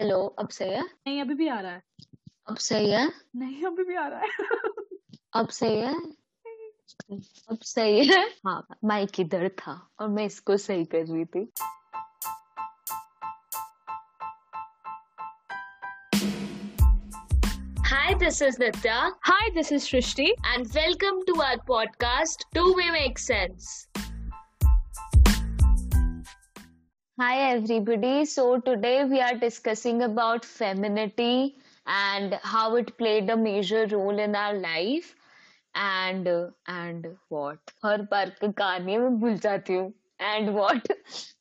Hello अब सही है नहीं अभी भी आ रहा है अब सही है नहीं अभी भी आ रहा है अब सही है अब सही है हाँ माइक इधर था और मैं इसको सही कर रही थी Hi, this is Nitya, Hi, this is Shrishti. and welcome to our podcast Do We Make Sense? Hi, everybody. So, today we are discussing about femininity and how it played a major role in our life. And uh, and what? हर बार का कहानी में भूल जाती हूँ. And what?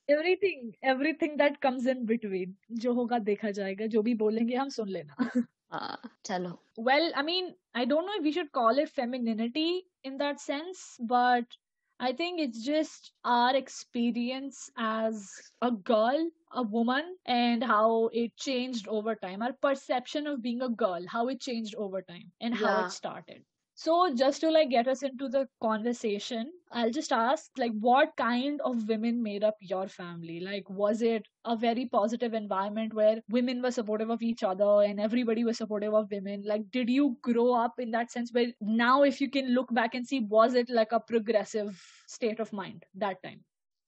Everything, everything that comes in between. जो होगा देखा जाएगा जो भी बोलेंगे हम सुन लेना हाँ, चलो. well i mean i don't know if we should call it femininity in that sense but i think it's just our experience as a girl a woman and how it changed over time our perception of being a girl how it changed over time and how Yeah. it started so just to like get us into the conversation i'll just ask like what kind of women made up your family? Like was it a very positive environment where women were supportive of each other and everybody was supportive of women? Like did you grow up in that sense where now if you can look back and see was it like a progressive state of mind that time?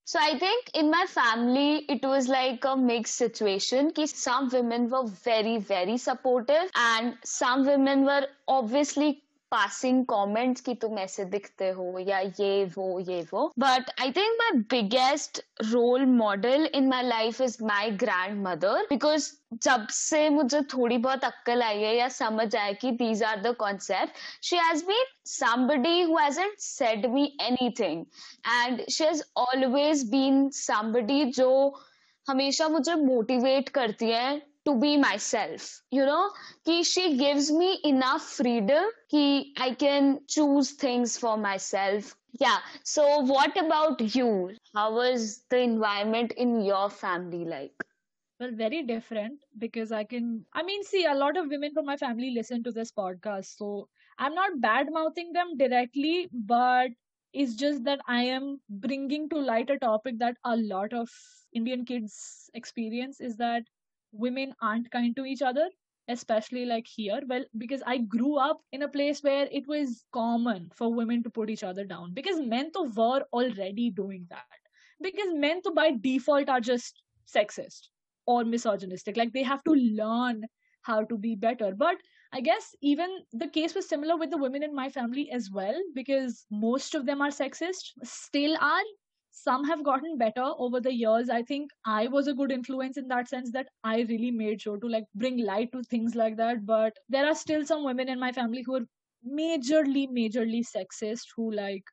So I think in my family it was like a mixed situation कि some women were very very supportive and some women were obviously passing comments की तुम ऐसे दिखते हो या ये वो ये वो। But I think my biggest role model in my life is my grandmother because जब से मुझे थोड़ी बहुत अक्कल आई है या समझ आया कि these are the concept she has been somebody who hasn't said me anything and she has always been somebody जो हमेशा मुझे मोटिवेट करती है to be myself. You know, ki she gives me enough freedom ki I can choose things for myself. Yeah. So what about you? How was the environment in your family like? well very different because i can i mean see a lot of women from my family listen to this podcast so i'm not bad mouthing them directly but it's just that i am bringing to light a topic that a lot of indian kids experience is that women aren't kind to each other especially like here. Well because i grew up in a place where it was common for women to put each other down. Because men to were already doing that. Because men to by default are just sexist or misogynistic. Like they have to learn how to be better. But i guess even the case was similar with the women in my family as well because most of them are sexist still are some have gotten better over the years. I think i was a good influence in that sense that i really made sure to like bring light to things like that. But there are still some women in my family who are majorly majorly sexist who like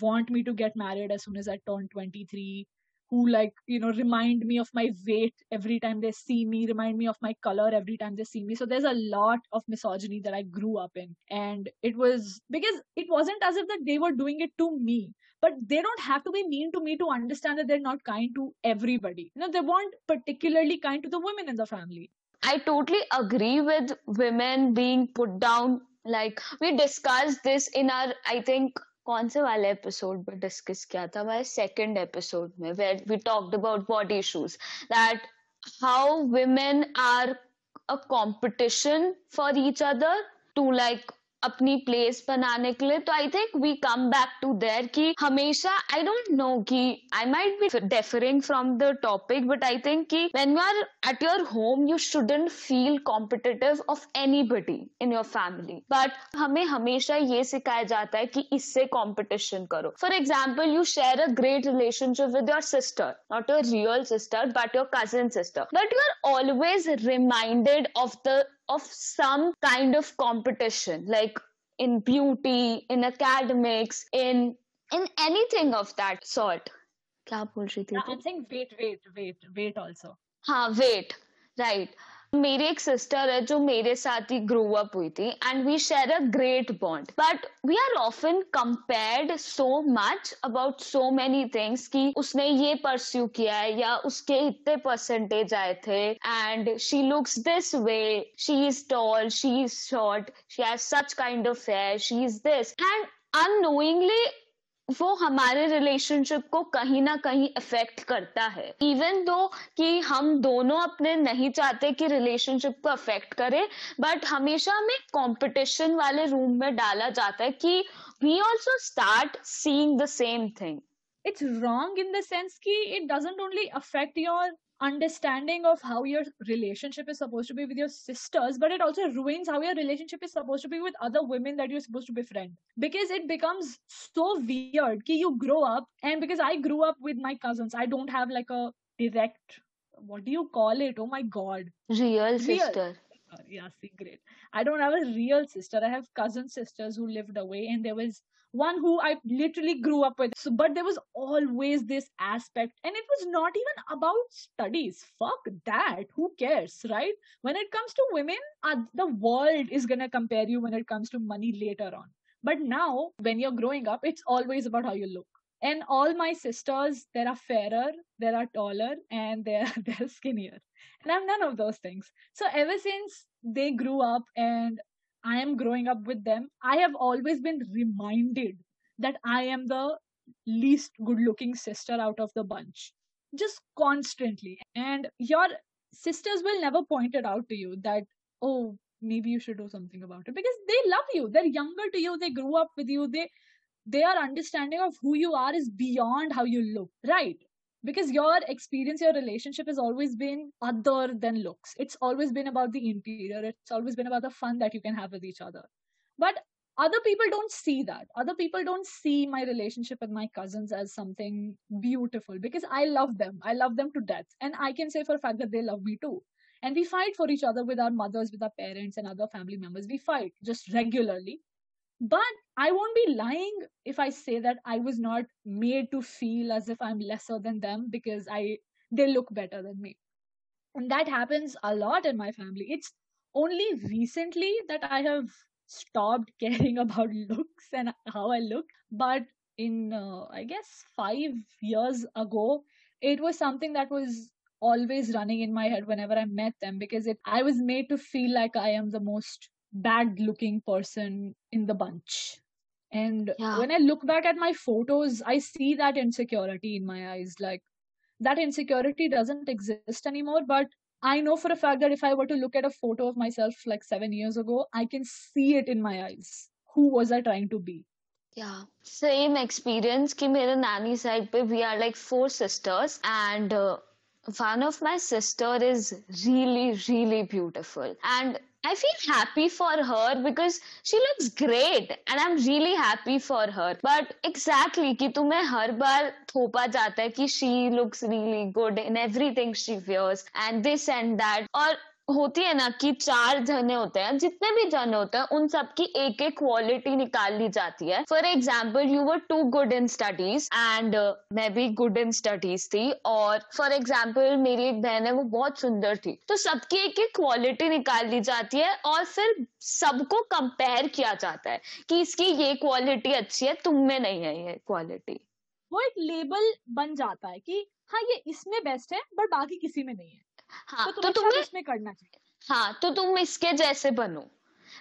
want me to get married as soon as i turn 23 who like you know remind me of my weight every time they see me remind me of my color every time they see me. So there's a lot of misogyny that i grew up in. And it was because it wasn't as if that they were doing it to me but they don't have to be mean to me to understand that they're not kind to everybody. You know they weren't particularly kind to the women in the family. I totally agree with women being put down. Like we discussed this in our, I think, कौन से वाले episode में discuss किया था? हमारे second episode में where we talked about body issues that how women are a competition for each other to like अपनी place बनाने के लिए तो I think we come back to there कि हमेशा आई डोंट नो कि I might be differing from the topic but I think कि when you are at your home you shouldn't feel competitive of anybody in your family but हमें हमेशा ये सिखाया जाता है कि इससे कॉम्पिटिशन करो। For example you share a great relationship with your sister not your real sister but your cousin sister but you are always reminded of the of some kind of competition like in beauty in academics in in anything of that sort क्या बोल रही थी i'm saying wait wait wait wait also हाँ wait right मेरी एक sister है जो मेरे साथ ही ग्रो अप हुई थी and we share a great bond but we are often compared so much about so many things कि उसने ये परस्यू किया है या उसके इतने परसेंटेज आए थे and she looks this way she is tall she is short she has such kind of hair she is this and unknowingly वो हमारे रिलेशनशिप को कहीं ना कहीं अफेक्ट करता है। इवन दो कि हम दोनों अपने नहीं चाहते कि रिलेशनशिप को अफेक्ट करे बट हमेशा हमें कंपटीशन वाले रूम में डाला जाता है कि we also start seeing the same thing it's wrong in the sense कि it doesn't only affect your understanding of how your relationship is supposed to be with your sisters, but it also ruins how your relationship is supposed to be with other women that you're supposed to befriend. Because it becomes so weird कि you grow up, and because I grew up with my cousins, I don't have like a direct, what do you call it? Oh my god. Real sister. Uh, yeah, see, great. I don't have a real sister. I have cousin sisters who lived away, and there was one who I literally grew up with. So, but there was always this aspect, and it was not even about studies. Fuck that. Who cares, right? When it comes to women, uh, the world is gonna compare you when it comes to money later on. But now, when you're growing up, it's always about how you look. And all my sisters, they are fairer, they are taller, and they're they're skinnier. And I'm none of those things. So ever since they grew up and I am growing up with them, I have always been reminded that I am the least good looking sister out of the bunch. Just constantly. And your sisters will never point it out to you that, oh, maybe you should do something about it because they love you. They're younger to you. They grew up with you. They their understanding of who you are is beyond how you look. Right because your experience your relationship has always been other than looks. It's always been about the interior. It's always been about the fun that you can have with each other. But other people don't see that. Other people don't see my relationship with my cousins as something beautiful because i love them. I love them to death. And i can say for a fact that they love me too. And we fight for each other with our mothers with our parents and other family members. We fight just regularly but I won't be lying if I say that I was not made to feel as if I'm lesser than them because I they look better than me. And that happens a lot in my family. It's only recently that I have stopped caring about looks and how I look. But in, uh, I guess, five years ago, it was something that was always running in my head whenever I met them because it, I was made to feel like I am the most bad looking person in the bunch. And Yeah. when I look back at my photos, I see that insecurity in my eyes. Like that insecurity doesn't exist anymore. But I know for a fact that if I were to look at a photo of myself like seven years ago, I can see it in my eyes. Who was I trying to be? Yeah, same experience कि मेरे नानी side पे we are like four sisters and uh, one of my sister is really really beautiful and I feel happy for her because she looks great and I'm really happy for her. But exactly कि तुम्हें हर बार थोपा जाता है कि she looks really good in everything she wears and this and that और होती है ना कि चार जने होते हैं, जितने भी जने होते हैं, उन सबकी एक एक क्वालिटी निकाल ली जाती है। For example you were too good in studies and मैं भी गुड इन स्टडीज़ थी और फॉर एग्ज़ाम्पल मेरी एक बहन है, वो बहुत सुंदर थी। तो सबकी एक एक क्वालिटी निकाल ली जाती है और फिर सबको कंपेयर किया जाता है कि इसकी ये क्वालिटी अच्छी है, तुम में नहीं है ये क्वालिटी वो एक लेबल बन जाता है कि हाँ ये इसमें बेस्ट है बट बाकी किसी में नहीं है। हाँ तो तो तुम्हें इसमें करना चाहिए हाँ तो तुम इसके जैसे बनो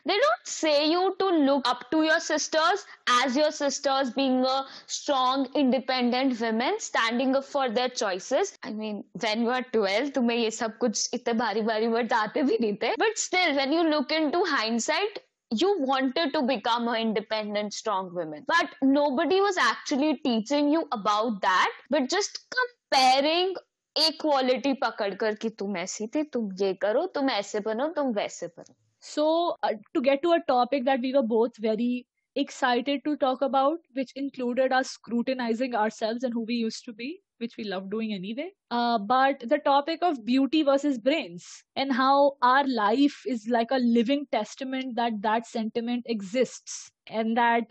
they don't say you to look up to your sisters as your sisters being a strong independent women standing up for their choices i mean when you are 12 तुम्हें ये सब कुछ इतने बारी बारी वर्ड आते भी नहीं थे but still when you look into hindsight you wanted to become an independent strong woman but nobody was actually teaching you about that but just comparing एक क्वालिटी पकड़ कर कि तुम ऐसी थी तुम ये करो तुम ऐसे बनो तुम वैसे बनो So, uh, to get to a topic that we were both very excited to talk about, which included us scrutinizing ourselves and who we used to be, which we love doing anyway. Uh, but the topic of beauty versus brains and how our life is like a living testament that that sentiment exists and that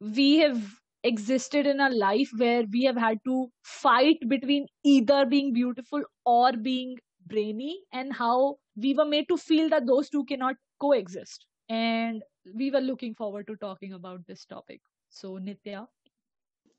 we have existed in a life where we have had to fight between either being beautiful or being brainy and how we were made to feel that those two cannot coexist and we were looking forward to talking about this topic so nitya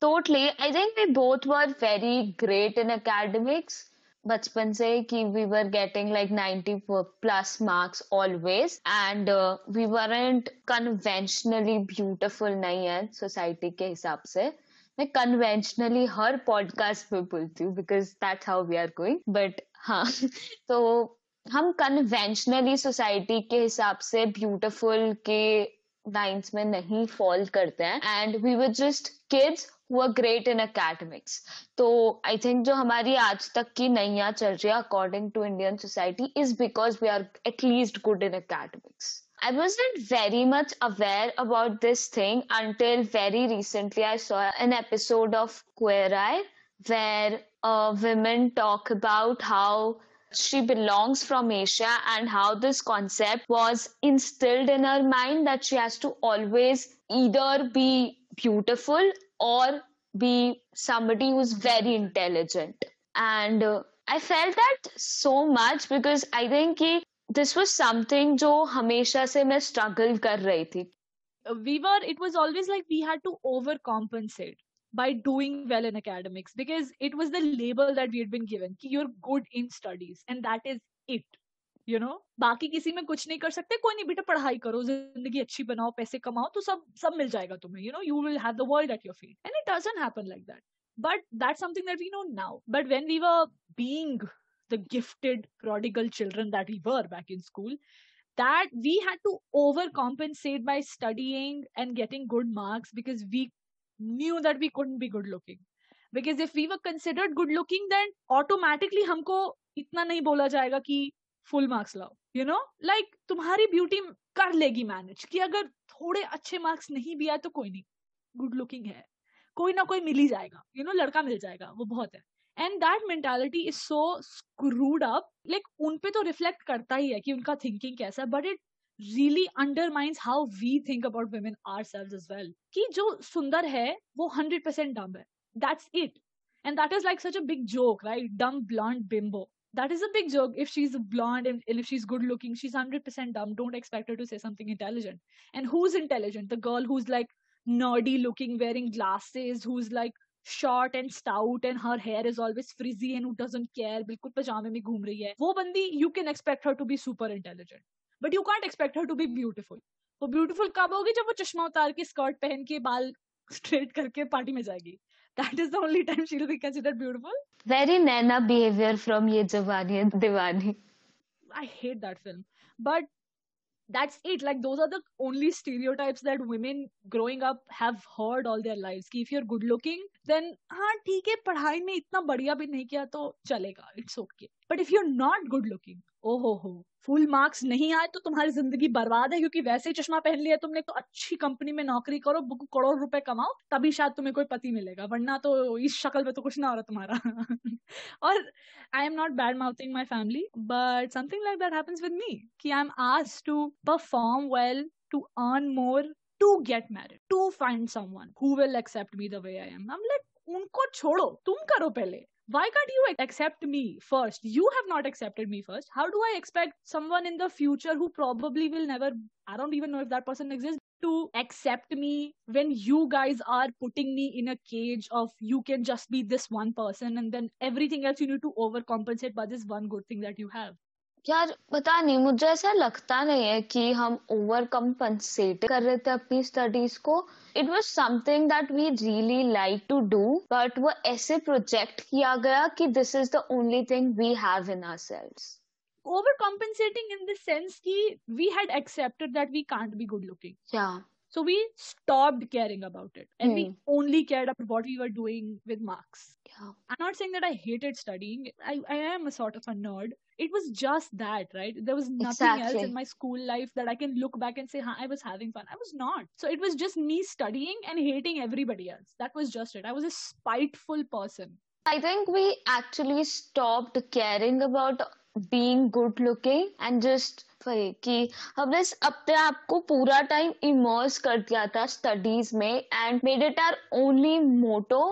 Totally. I think we both were very great in academics. बचपन से कि we were getting like 90 plus marks always and we weren't conventionally beautiful, नहीं है society के हिसाब से. मैं conventionally हर podcast पे बोलती हूँ because that's how we are going but हाँ तो हम कन्वेंशनली सोसाइटी के हिसाब से ब्यूटिफुल के लाइन्स में नहीं फॉल करते हैं. And we were just kids who are great in academics तो आई थिंक जो हमारी आज तक की नैया चल रही है according to Indian society is because we are at least good in academics I wasn't very much aware about this thing until very recently. I saw an episode of Queer Eye where uh, women talk about how she belongs from Asia and how this concept was instilled in her mind that she has to always either be beautiful or be somebody who's very intelligent. And uh, I felt that so much because I think this was something जो हमेशा से मैं struggle कर रही थी. We were, it was always like we had to overcompensate by doing well in academics because it was the label that we had been given कि you're good in studies and that is it. You know बाकी किसी में कुछ नहीं कर सकते, कोई नहीं बेटा पढ़ाई करो, ज़िंदगी अच्छी बनाओ, पैसे कमाओ तो सब सब मिल जाएगा तुम्हें you know you will have the world at your field and it doesn't happen like that but that something that we know now but when we were being the gifted prodigal children that we were back in school that we had to overcompensate by studying and getting good marks because we knew that we couldn't be good looking because if we were considered good looking then automatically हमको इतना नहीं बोला जाएगा कि full marks लाओ you know like तुम्हारी beauty कर लेगी मैनेज कि अगर थोड़े अच्छे मार्क्स नहीं भी आए तो कोई नहीं गुड लुकिंग है कोई ना कोई मिल ही जाएगा यू you नो know, लड़का मिल जाएगा वो बहुत है। And that mentality is so screwed up like उन पे तो रिफ्लेक्ट करता ही है कि उनका थिंकिंग कैसा है but it really how we think about women ourselves as well कि जो सुंदर है वो 100% डम है that's it and that is like such a big joke right? Dumb blonde bimbo that is a big joke. If she's blonde and, if she's good looking, she's 100% dumb. Don't expect her to say something intelligent. And who's intelligent? The girl who's like nerdy looking, wearing glasses, who's like short and stout and her hair is always frizzy and who doesn't care बिल्कुल पजामे में घूम रही है वो बंदी you can expect her to be super intelligent but you can't expect her to be beautiful वो beautiful कब होगी जब वो चश्मा उतार के स्कर्ट पहन के बाल स्ट्रेट करके पार्टी में जाएगी that is the only time she'll be considered beautiful. Very Naina behavior from Ye Jawani Hai Diwani. I hate that film. But that's it. Like those are the only stereotypes that women growing up have heard all their lives. कि if you're good looking, then हाँ ठीक है पढ़ाई में इतना बढ़िया भी नहीं किया तो चलेगा. It's okay. But if you're not good looking oh ho ho, full marks नहीं आए तो तुम्हारी ज़िंदगी बर्बाद है क्योंकि वैसे ही चश्मा पहन लिया तुमने तो अच्छी कंपनी में नौकरी करो करोड़ रुपए कमाओ तभी शायद तुम्हें कोई पति मिलेगा वरना तो इस शक्ल में तो कुछ ना हो रहा तुम्हारा और I am not badmouthing my family but something like that happens with me कि I am to perform well to earn more to get married to find someone who will accept me the way I am I like उनको छोड़ो तुम करो पहले why can't you accept me first you have not accepted me first how do i expect someone in the future who probably will never i don't even know if that person exists to accept me when you guys are putting me in a cage of you can just be this one person and then everything else you need to overcompensate by this one good thing that you have यार पता नहीं मुझे ऐसा लगता नहीं है कि हम ओवर कम्पनसेट कर रहे थे अपनी स्टडीज़ को। It was something that we really like to do but वो ऐसे प्रोजेक्ट किया गया कि this is the only thing we have in ourselves overcompensating in the sense ki we had accepted that we can't be good looking yeah So we stopped caring about it and mm. we hmm. only cared about what we were doing with marks. Yeah. I'm not saying that I hated studying. I, I am a sort of a nerd. It was just that, right? There was nothing exactly. else in my school life that I can look back and say, huh, I was having fun. I was not. So it was just me studying and hating everybody else. That was just it. I was a spiteful person. I think we actually stopped caring about being good looking and just वही कि हमने अपने आप को पूरा time immerse कर दिया था स्टडीज़ में and made it our only motto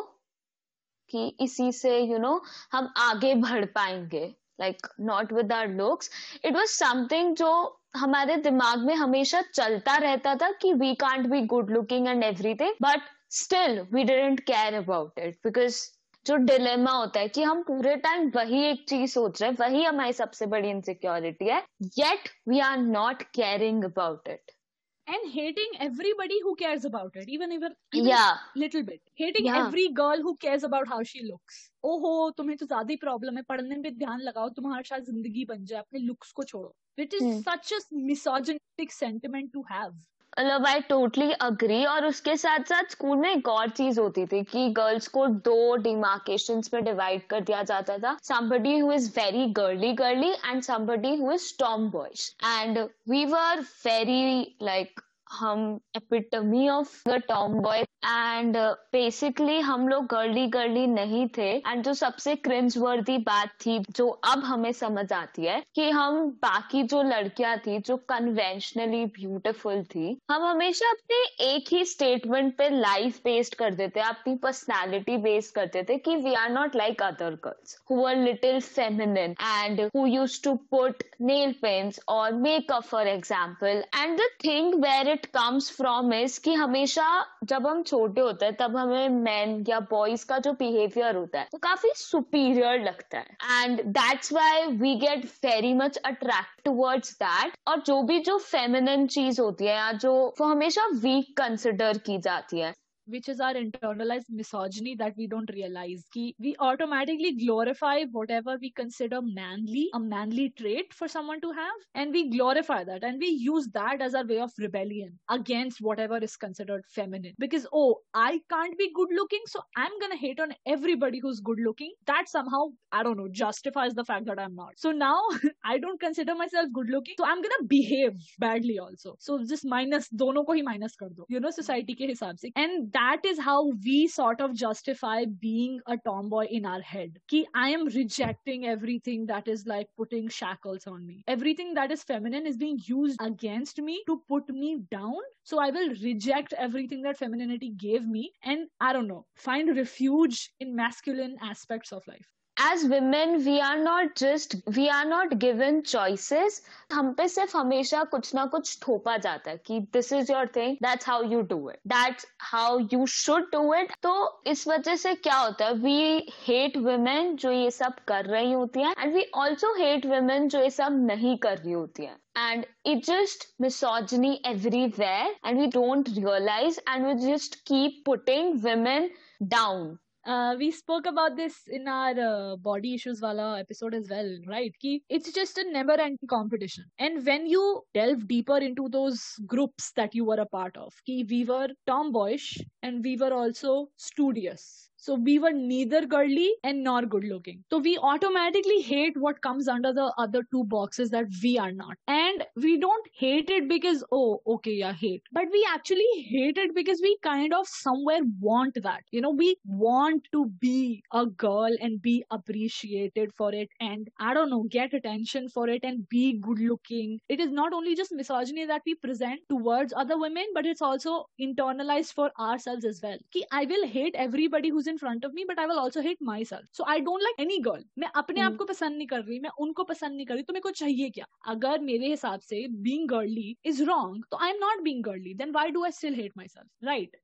कि इसी से यू you नो know, हम आगे बढ़ पाएँगे। Like not with our looks it was something जो हमारे दिमाग में हमेशा चलता रहता था कि we can't be good looking and everything but still we didn't care about it because जो डिलेमा होता है कि हम पूरे टाइम वही एक चीज़ सोच रहे हैं वही हमारी सबसे बड़ी इनसिक्योरिटी है yet we are not caring about it and hating everybody who cares about it even even, even yeah. little bit. Hating Yeah. every girl who cares about how she looks. ओहो तुम्हें तो ज़्यादा ही problem है पढ़ने पे ध्यान लगाओ तुम्हारा शायद ज़िंदगी बन जाए अपने लुक्स को छोड़ो. Which is. Such a misogynistic sentiment to have मतलब आई टोटली अग्री और उसके साथ साथ स्कूल में एक और चीज़ होती थी कि गर्ल्स को दो डिमार्केशन में डिवाइड कर दिया जाता था। Somebody who is very girly girly and somebody who is tomboys and we were very like हम epitome of the tomboy and basically हम लोग गर्ली गर्ली नहीं थे। एंड जो सबसे क्रिंज वर्दी बात थी, जो अब हमें समझ आती है, कि हम बाकी जो लड़कियाँ थी, जो कन्वेंशनली ब्यूटीफुल थी, हम हमेशा अपने एक ही स्टेटमेंट पे लाइफ बेस्ड कर देते अपनी पर्सनैलिटी बेस्ड करते थे कि we are not like other girls who are little feminine and who use to put nail paints और makeup for example and the thing where it comes from is कि हमेशा जब हम छोटे होते हैं, तब हमें मैन या बॉयज़ का जो बिहेवियर होता है, वो काफ़ी सुपीरियर लगता है। And that's why we get very much attract towards that और जो भी जो फेमिनन चीज़ होती है या जो वो हमेशा वीक कंसिडर की जाती है। which is our internalized misogyny that we don't realize. Ki we automatically glorify whatever we consider manly, a manly trait for someone to have, and we glorify that and we use that as our way of rebellion against whatever is considered feminine. Because, oh, I can't be good looking, so I'm gonna hate on everybody who's good looking. That somehow, I don't know, justifies the fact that I'm not. So now I don't consider myself good looking, so I'm gonna behave badly also. So just minus, dono ko hi minus kar do, you know, society ke hisab se. And that is how we sort of justify being a tomboy in our head. कि I am rejecting everything that is like putting shackles on me. Everything that is feminine is being used against me to put me down. So I will reject everything that femininity gave me and I don't know find refuge in masculine aspects of life as women we are not just we are not given choices. हम पे सिर्फ़ हमेशा कुछ ना कुछ थोपा जाता है कि this is your thing that's how you do it that's how you should do it तो इस वजह से क्या होता है? वी हेट वुमेन जो ये सब कर रही होती हैं and we also hate women जो ये सब नहीं कर रही होती हैं. And it just, misogyny everywhere, and we don't realize, and we just keep putting women down. Uh, we spoke about this in our uh, body issues wala episode as well right? Ki it's just a never ending competition. And when you delve deeper into those groups that you were a part of ki we were tomboyish and we were also studious so we were neither girly and nor good looking. So we automatically hate what comes under the other two boxes that we are not. And we don't hate it because, oh, okay, yeah, hate. But we actually hate it because we kind of somewhere want that. You know, we want to be a girl and be appreciated for it and, I don't know, get attention for it and be good looking. It is not only just misogyny that we present towards other women, but it's also internalized for ourselves as well. Ki I will hate everybody who's front of me but I will also hate myself. So I don't like any girl. मैं अपने आप हम्म। को पसंद नहीं कर रही मैं उनको पसंद नहीं कर रही तो मेरे को चाहिए क्या? अगर मेरे हिसाब से being girly is wrong तो I am not being girly then why do I still hate myself? Right?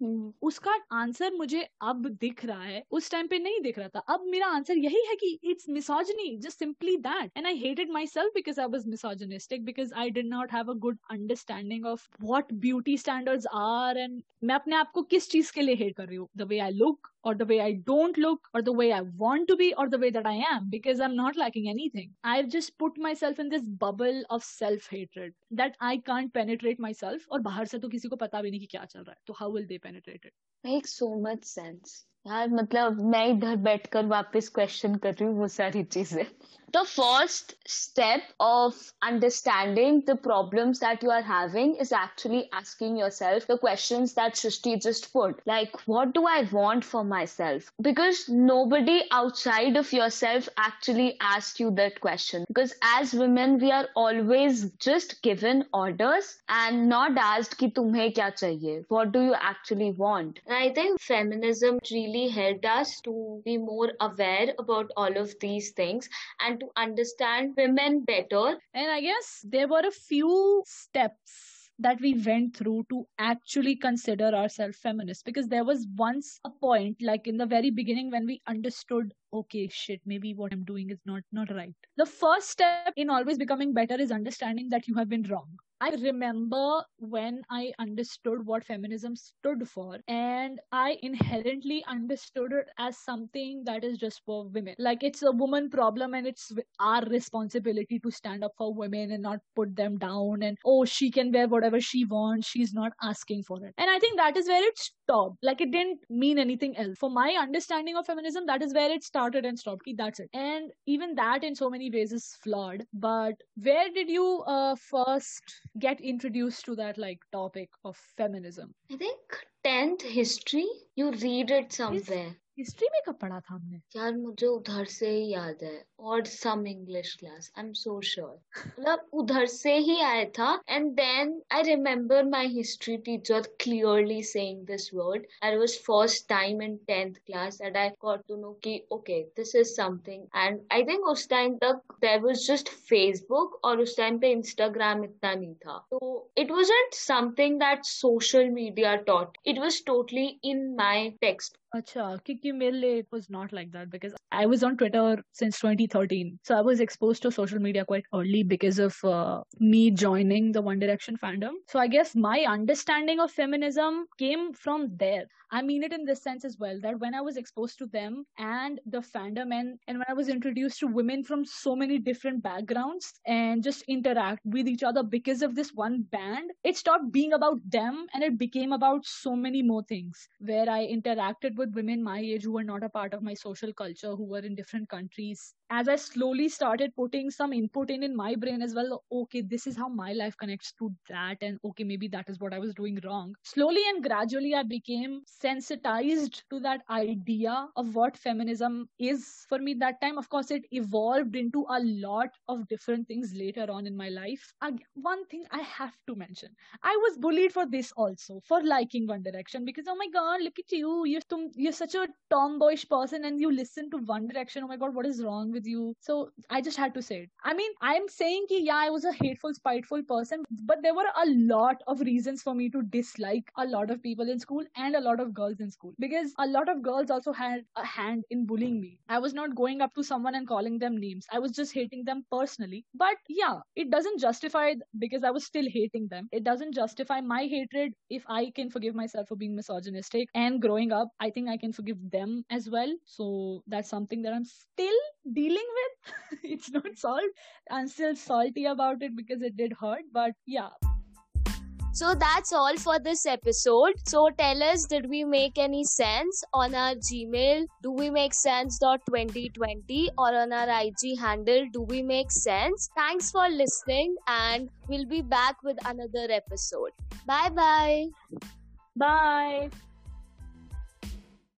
उसका आंसर मुझे अब दिख रहा है उस टाइम पे नहीं दिख रहा था। अब मेरा आंसर यही है कि it's misogyny just simply that and I hated myself because I was misogynistic because I did not have a good understanding of what beauty standards are and मैं अपने आप को किस चीज़ के लिए हेट कर रही हूँ? The way I look or the way I don't look or the way I want to be or the way that I am because I'm not lacking anything. I've just put myself in this bubble of self-hatred that I can't penetrate myself और बाहर से तो किसी को पता भी नहीं कि क्या चल रहा है तो how will they penetrate it? makes so much sense यार मतलब मैं इधर बैठकर वापस क्वेश्चन कर रही हूँ वो सारी चीजें the first step of understanding the problems that you are having is actually asking yourself the questions that Srishti just put. Like, what do I want for myself? Because nobody outside of yourself actually asked you that question. Because as women, we are always just given orders and not asked ki tumhe kya chahiye? What do you actually want? And I think feminism really helped us to be more aware about all of these things and to understand women better. And I guess there were a few steps that we went through to actually consider ourselves feminist because there was once a point like in the very beginning when we understood okay shit maybe what i'm doing is not not right. The first step in always becoming better is understanding that you have been wrong I remember when I understood what feminism stood for, and I inherently understood it as something that is just for women. Like it's a woman problem, and it's our responsibility to stand up for women and not put them down. And oh, she can wear whatever she wants, she's not asking for it. And I think that is where it stopped. Like it didn't mean anything else. For my understanding of feminism, that is where it started and stopped. That's it. And even that, in so many ways, is flawed. But where did you uh, first get introduced to that like topic of feminism? I think 10th history. You read it somewhere. History में कब पढ़ा था हमने यार मुझे उधर से ही याद है और some English class I am so sure मतलब उधर से ही आया था and then I remember my history teacher clearly saying this word I was first time in tenth class and I got to know कि okay this is something and I think उस time तक there was just Facebook और उस time पे Instagram इतना नहीं था. तो it was something that social media taught it was totally in my text Acha, Kiki Mille, it was not like that because I was on Twitter since 2013. So I was exposed to social media quite early because of uh, me joining the One Direction fandom. So I guess my understanding of feminism came from there. I mean it in this sense as well that when I was exposed to them and the fandom and, and when I was introduced to women from so many different backgrounds and just interact with each other because of this one band, it stopped being about them and it became about so many more things where I interacted with women my age who were not a part of my social culture, who were in different countries. As I slowly started putting some input in in my brain as well, okay, this is how my life connects to that, and okay, maybe that is what I was doing wrong. Slowly and gradually, I became sensitized to that idea of what feminism is for me that time. Of course, it evolved into a lot of different things later on in my life. one thing I have to mention I was bullied for this also, for liking One Direction, because oh my god, look at you, you're, you're such a tomboyish person and you listen to One Direction. Oh my god, what is wrong with you? So I just had to say it. I mean, I'm saying ki, yeah, I was a hateful, spiteful person, but there were a lot of reasons for me to dislike a lot of people in school and a lot of girls in school because a lot of girls also had a hand in bullying me. I was not going up to someone and calling them names. I was just hating them personally. But yeah, it doesn't justify because I was still hating them. It doesn't justify my hatred if I can forgive myself for being misogynistic and growing up. I think I can forgive them as well. So that's something that I'm still dealing with. it's not solved. I'm still salty about it because it did hurt. But yeah. So that's all for this episode. So tell us, did we make any sense on our Gmail? Do we make sense.2020 or on our IG handle? Do we make sense? Thanks for listening, and we'll be back with another episode. Bye bye. Bye.